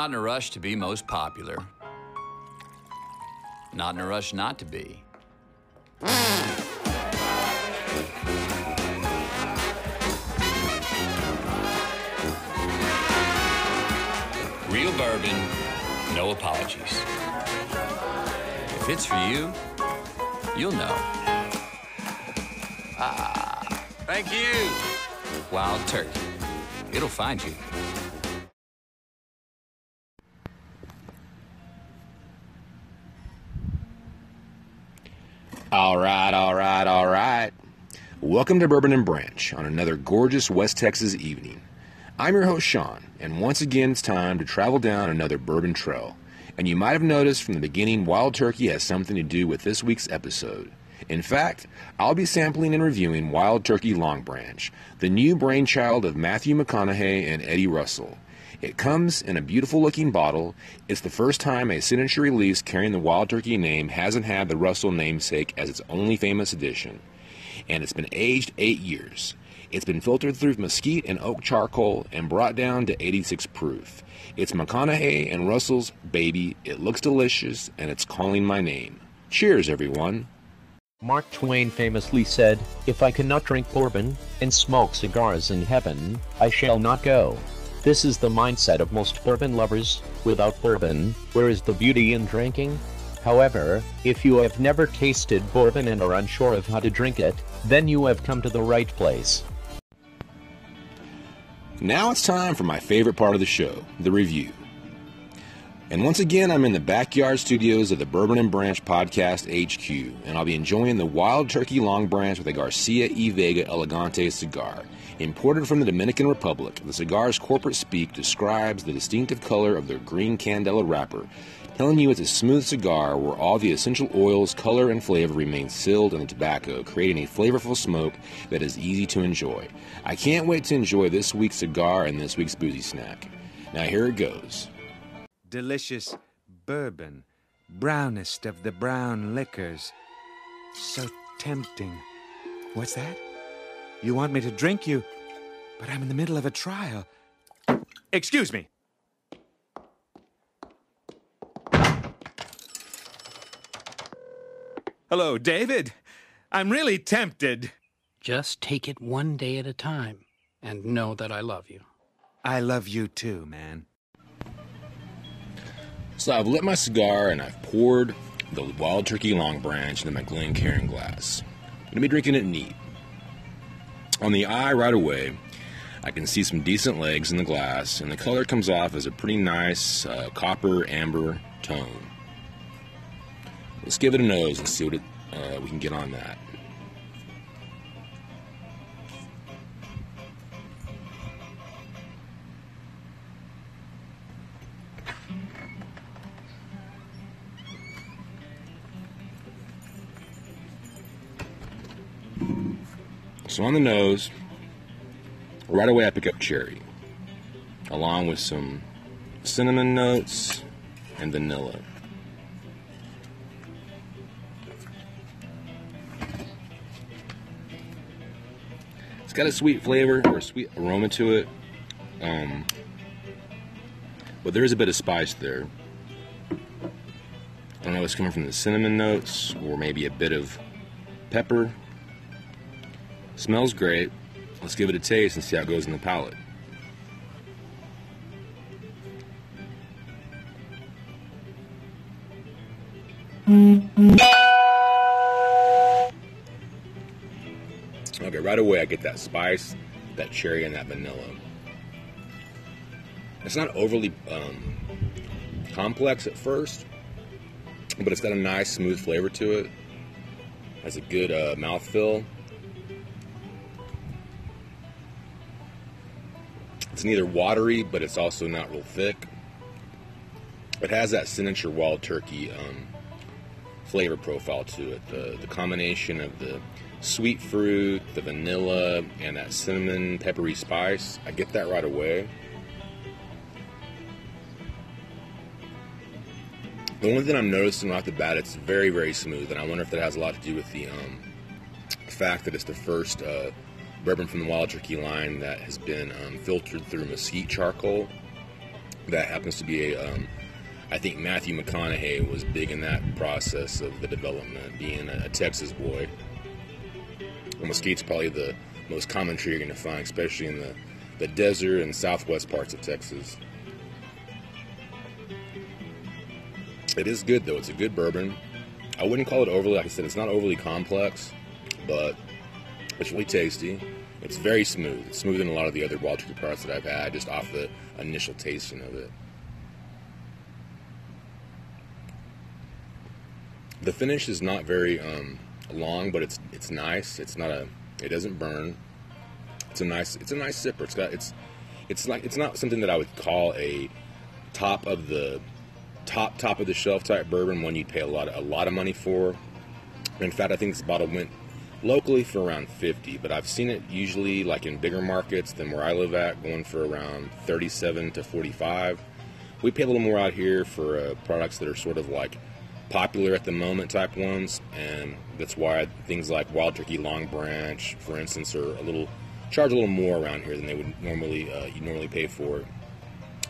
Not in a rush to be most popular. Not in a rush not to be. Real bourbon, no apologies. If it's for you, you'll know. Ah, thank you. Wild turkey. It'll find you. All right, all right, all right. Welcome to Bourbon and Branch on another gorgeous West Texas evening. I'm your host, Sean, and once again it's time to travel down another bourbon trail. And you might have noticed from the beginning, Wild Turkey has something to do with this week's episode. In fact, I'll be sampling and reviewing Wild Turkey Long Branch, the new brainchild of Matthew McConaughey and Eddie Russell. It comes in a beautiful looking bottle. It's the first time a signature release carrying the Wild Turkey name hasn't had the Russell namesake as its only famous edition. And it's been aged eight years. It's been filtered through mesquite and oak charcoal and brought down to 86 proof. It's McConaughey and Russell's baby. It looks delicious and it's calling my name. Cheers, everyone. Mark Twain famously said, If I cannot drink bourbon and smoke cigars in heaven, I shall not go. This is the mindset of most bourbon lovers. Without bourbon, where is the beauty in drinking? However, if you have never tasted bourbon and are unsure of how to drink it, then you have come to the right place. Now it's time for my favorite part of the show, the review. And once again, I'm in the backyard studios of the Bourbon and Branch Podcast HQ, and I'll be enjoying the Wild Turkey Long Branch with a Garcia y Vega Elegante cigar. Imported from the Dominican Republic, the cigar's corporate speak describes the distinctive color of their green candela wrapper, telling you it's a smooth cigar where all the essential oils, color, and flavor remain sealed in the tobacco, creating a flavorful smoke that is easy to enjoy. I can't wait to enjoy this week's cigar and this week's boozy snack. Now, here it goes. delicious bourbon, brownest of the brown liquors. So tempting. What's that? You want me to drink you, but I'm in the middle of a trial. Excuse me. Hello, David. I'm really tempted. Just take it one day at a time and know that I love you. I love you too, man. So I've lit my cigar and I've poured the Wild Turkey Long Branch into my Glencairn glass. I'm gonna be drinking it neat. On the eye right away, I can see some decent legs in the glass, and the color comes off as a pretty nice uh, copper amber tone. Let's give it a nose and see what it, uh, we can get on that. So on the nose, right away I pick up cherry, along with some cinnamon notes and vanilla. It's got a sweet flavor or sweet aroma to it, um, but there is a bit of spice there. I don't know if it's coming from the cinnamon notes or maybe a bit of pepper. Smells great. Let's give it a taste and see how it goes in the palate. Okay, right away I get that spice, that cherry, and that vanilla. It's not overly um, complex at first, but it's got a nice smooth flavor to it. Has a good uh, mouthfeel. It's neither watery, but it's also not real thick. It has that signature wild turkey um, flavor profile to it. The, the combination of the sweet fruit, the vanilla, and that cinnamon peppery spice, I get that right away. The only thing I'm noticing off the bat, it's very, very smooth, and I wonder if that has a lot to do with the um, fact that it's the first uh, bourbon from the Wild Turkey line that has been um, filtered through mesquite charcoal. That happens to be a, um, I think Matthew McConaughey was big in that process of the development, being a, a Texas boy. Well, mesquite's probably the most common tree you're going to find, especially in the, the desert and southwest parts of Texas. It is good though. It's a good bourbon. I wouldn't call it overly, like I said, it's not overly complex, but it's really tasty. It's very smooth. It's smoother than a lot of the other wild turkey products that I've had, just off the initial tasting of it. The finish is not very um, long, but it's it's nice. It's not a. It doesn't burn. It's a nice. It's a nice sipper. It's got. It's. It's like. It's not something that I would call a top of the top top of the shelf type bourbon. One you'd pay a lot of, a lot of money for. In fact, I think this bottle went locally for around 50, but I've seen it usually like in bigger markets than where I live at, going for around 37 to 45. We pay a little more out here for uh, products that are sort of like popular at the moment type ones, and that's why things like Wild Turkey Long Branch, for instance, are a little charge a little more around here than they would normally uh, you normally pay for.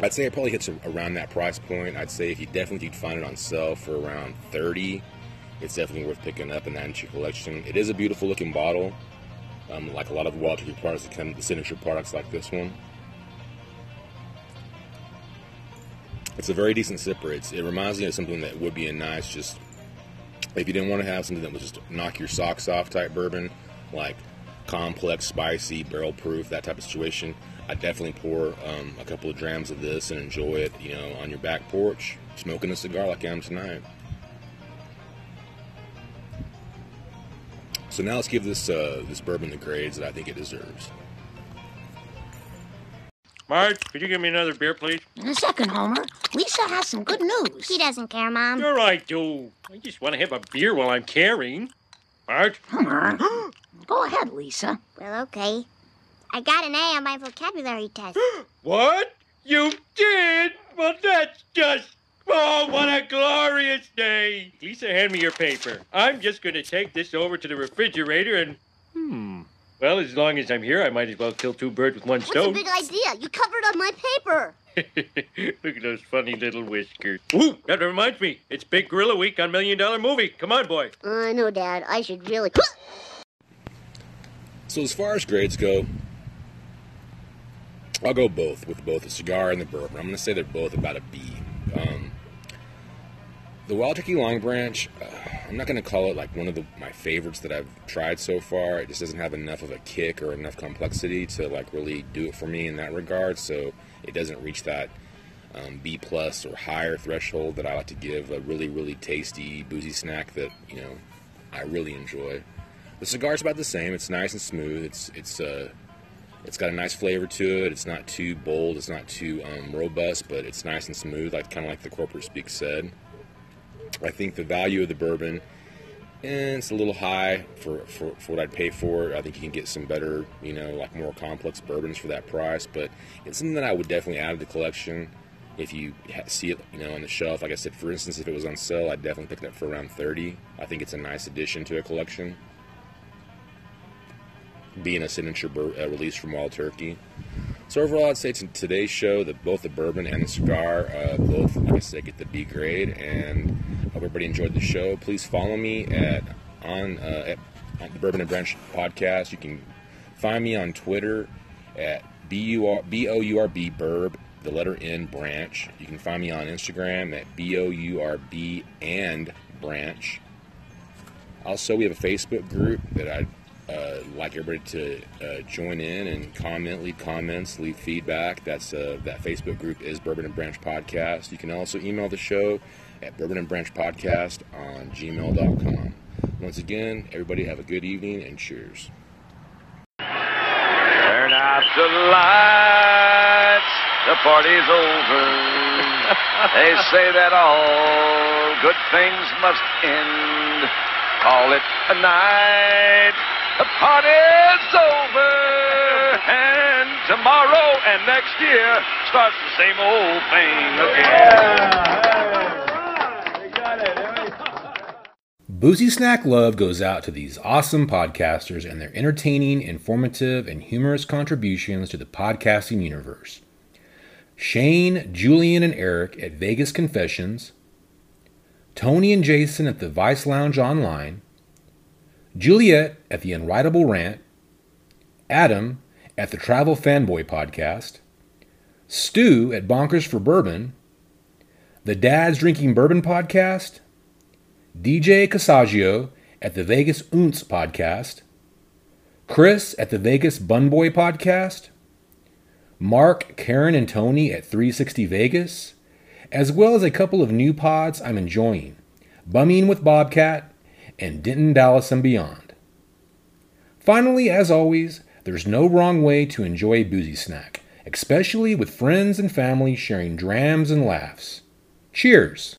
I'd say it probably hits around that price point. I'd say if you definitely could find it on sale for around 30, it's definitely worth picking up in into your collection. It is a beautiful looking bottle, um, like a lot of the Wild products that come the signature products like this one. It's a very decent sipper. It's, it reminds me of something that would be a nice, just if you didn't want to have something that would just knock your socks off type bourbon, like complex, spicy, barrel proof, that type of situation. I definitely pour um, a couple of drams of this and enjoy it, you know, on your back porch, smoking a cigar like I am tonight. So now let's give this uh, this bourbon the grades that I think it deserves. Marge, could you give me another beer, please? In a second, Homer. Lisa has some good news. He doesn't care, Mom. Sure I do. I just want to have a beer while I'm carrying. Marge? Homer. Go ahead, Lisa. Well, okay. I got an A on my vocabulary test. what? You did? Well, that's just... Oh, what a glorious day. Lisa, hand me your paper. I'm just going to take this over to the refrigerator and... Hmm. Well, as long as I'm here, I might as well kill two birds with one stone. What's a big idea? You covered up my paper. Look at those funny little whiskers. Ooh, that reminds me. It's Big Gorilla Week on Million Dollar Movie. Come on, boy. I uh, know, Dad. I should really... So as far as grades go, I'll go both with both the cigar and the bourbon. I'm going to say they're both about a B. Um, the Wild Turkey Long Branch, uh, I'm not going to call it like one of the, my favorites that I've tried so far. It just doesn't have enough of a kick or enough complexity to like really do it for me in that regard. So it doesn't reach that um, B plus or higher threshold that I like to give a really really tasty boozy snack that you know I really enjoy. The cigar's about the same. It's nice and smooth. It's it's uh, it's got a nice flavor to it. It's not too bold. It's not too um, robust, but it's nice and smooth, like kind of like the corporate speak said. I think the value of the bourbon, eh, it's a little high for, for, for what I'd pay for it. I think you can get some better, you know, like more complex bourbons for that price, but it's something that I would definitely add to the collection if you see it, you know, on the shelf. Like I said, for instance, if it was on sale, I'd definitely pick it up for around 30. I think it's a nice addition to a collection being a signature bur- uh, release from Wild Turkey. So overall, I'd say to today's show that both the bourbon and the cigar uh, both, like I said, get the B grade. And hope everybody enjoyed the show. Please follow me at on, uh, at, on the Bourbon and Branch podcast. You can find me on Twitter at B U R B O U R B Burb, the letter N Branch. You can find me on Instagram at B O U R B and Branch. Also, we have a Facebook group that I'd uh, like everybody to uh, join in and comment, leave comments, leave feedback. That's uh, that Facebook group is Bourbon and Branch Podcast. You can also email the show at Bourbon and Branch Podcast on gmail.com. Once again, everybody have a good evening and cheers. Turn out the lights, the party's over. they say that all good things must end. Call it a night. The party's over. And tomorrow and next year starts the same old thing again. Boozy Snack Love goes out to these awesome podcasters and their entertaining, informative, and humorous contributions to the podcasting universe. Shane, Julian, and Eric at Vegas Confessions, Tony and Jason at the Vice Lounge Online, Juliet at the Unwritable Rant, Adam at the Travel Fanboy Podcast, Stu at Bonkers for Bourbon, the Dad's Drinking Bourbon Podcast, DJ Cassaggio at the Vegas Ounce Podcast, Chris at the Vegas Bun Boy Podcast, Mark, Karen, and Tony at 360 Vegas, as well as a couple of new pods I'm enjoying Bumming with Bobcat and Denton, Dallas, and beyond. Finally, as always, there's no wrong way to enjoy a boozy snack, especially with friends and family sharing drams and laughs. Cheers!